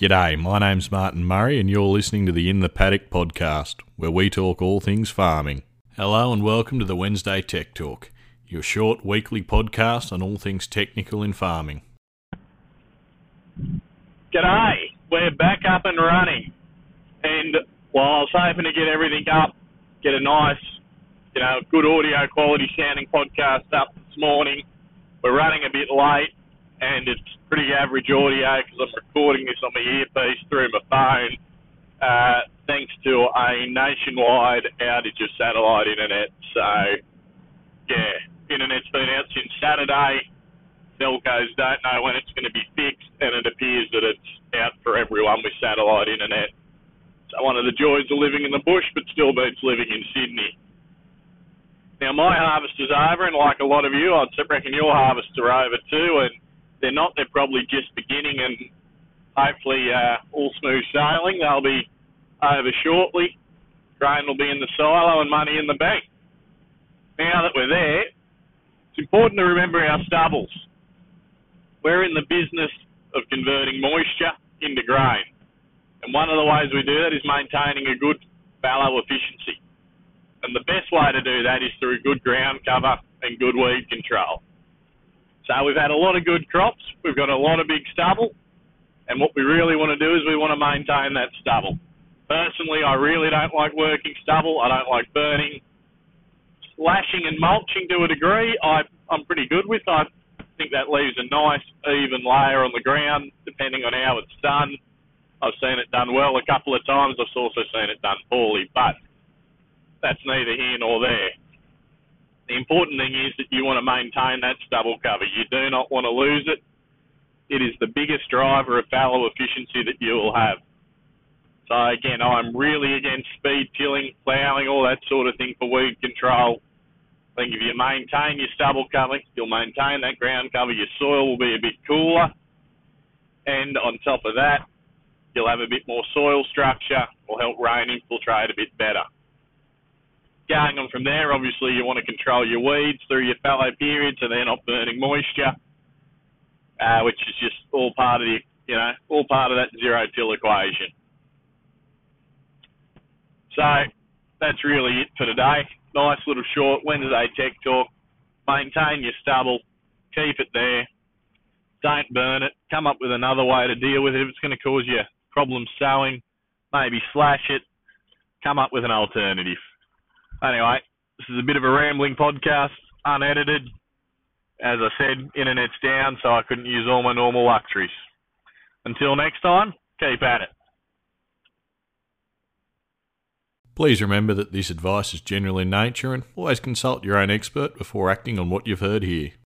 G'day, my name's Martin Murray, and you're listening to the In the Paddock podcast, where we talk all things farming. Hello, and welcome to the Wednesday Tech Talk, your short weekly podcast on all things technical in farming. G'day, we're back up and running. And while I was hoping to get everything up, get a nice, you know, good audio quality sounding podcast up this morning, we're running a bit late and it's pretty average audio because I'm recording this on my earpiece through my phone, uh, thanks to a nationwide outage of satellite internet. So, yeah, internet's been out since Saturday. Telcos don't know when it's going to be fixed, and it appears that it's out for everyone with satellite internet. So, one of the joys of living in the bush, but still beats living in Sydney. Now, my harvest is over, and like a lot of you, I reckon your harvests are over too, and they're not. They're probably just beginning and hopefully uh, all smooth sailing. They'll be over shortly. Grain will be in the silo and money in the bank. Now that we're there, it's important to remember our stubbles. We're in the business of converting moisture into grain. And one of the ways we do that is maintaining a good fallow efficiency. And the best way to do that is through good ground cover and good weed control. So we've had a lot of good crops. We've got a lot of big stubble. And what we really want to do is we want to maintain that stubble. Personally, I really don't like working stubble. I don't like burning. Slashing and mulching to a degree, I, I'm pretty good with. I think that leaves a nice, even layer on the ground, depending on how it's done. I've seen it done well a couple of times. I've also seen it done poorly, but that's neither here nor there. Important thing is that you want to maintain that stubble cover. You do not want to lose it. It is the biggest driver of fallow efficiency that you will have. So again, I'm really against speed tilling, ploughing, all that sort of thing for weed control. I think if you maintain your stubble cover, you'll maintain that ground cover. Your soil will be a bit cooler, and on top of that, you'll have a bit more soil structure. Will help rain infiltrate a bit better going on from there, obviously you want to control your weeds through your fallow periods so they're not burning moisture, uh, which is just all part of the, you know, all part of that zero till equation. So that's really it for today. Nice little short Wednesday tech talk. Maintain your stubble, keep it there, don't burn it. Come up with another way to deal with it. If it's going to cause you problems sowing, maybe slash it. Come up with an alternative. Anyway, this is a bit of a rambling podcast, unedited. As I said, internet's down, so I couldn't use all my normal luxuries. Until next time, keep at it. Please remember that this advice is general in nature and always consult your own expert before acting on what you've heard here.